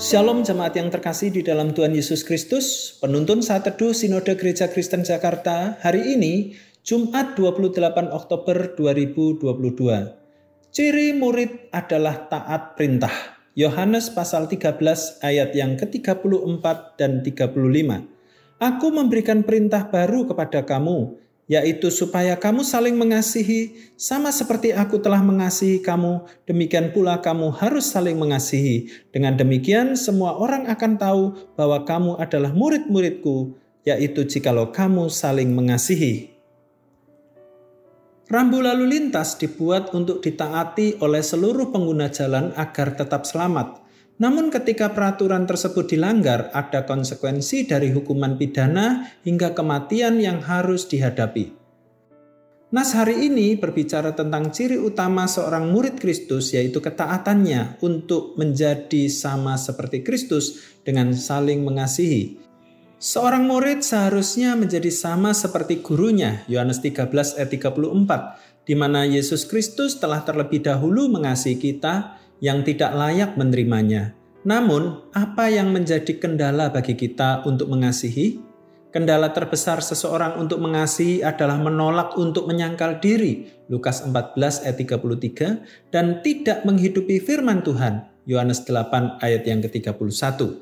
Shalom jemaat yang terkasih di dalam Tuhan Yesus Kristus, penuntun saat teduh Sinode Gereja Kristen Jakarta hari ini, Jumat 28 Oktober 2022. Ciri murid adalah taat perintah. Yohanes pasal 13 ayat yang ke-34 dan 35. Aku memberikan perintah baru kepada kamu, yaitu supaya kamu saling mengasihi, sama seperti aku telah mengasihi kamu, demikian pula kamu harus saling mengasihi. Dengan demikian, semua orang akan tahu bahwa kamu adalah murid-muridku, yaitu jikalau kamu saling mengasihi. Rambu lalu lintas dibuat untuk ditaati oleh seluruh pengguna jalan agar tetap selamat. Namun ketika peraturan tersebut dilanggar, ada konsekuensi dari hukuman pidana hingga kematian yang harus dihadapi. Nas hari ini berbicara tentang ciri utama seorang murid Kristus yaitu ketaatannya untuk menjadi sama seperti Kristus dengan saling mengasihi. Seorang murid seharusnya menjadi sama seperti gurunya, Yohanes 13 ayat 34, di mana Yesus Kristus telah terlebih dahulu mengasihi kita yang tidak layak menerimanya. Namun, apa yang menjadi kendala bagi kita untuk mengasihi? Kendala terbesar seseorang untuk mengasihi adalah menolak untuk menyangkal diri, Lukas 14 ayat 33, dan tidak menghidupi firman Tuhan, Yohanes 8 ayat yang ke-31.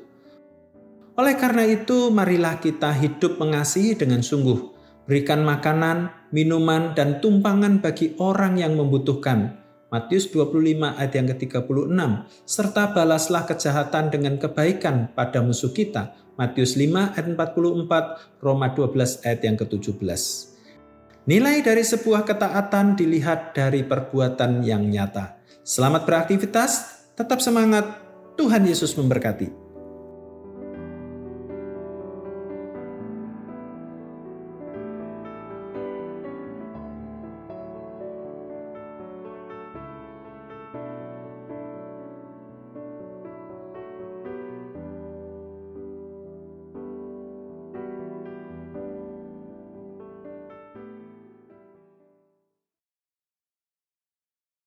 Oleh karena itu, marilah kita hidup mengasihi dengan sungguh, berikan makanan, minuman, dan tumpangan bagi orang yang membutuhkan, Matius 25 ayat yang ke-36, serta balaslah kejahatan dengan kebaikan pada musuh kita. Matius 5 ayat 44, Roma 12 ayat yang ke-17. Nilai dari sebuah ketaatan dilihat dari perbuatan yang nyata. Selamat beraktivitas, tetap semangat, Tuhan Yesus memberkati.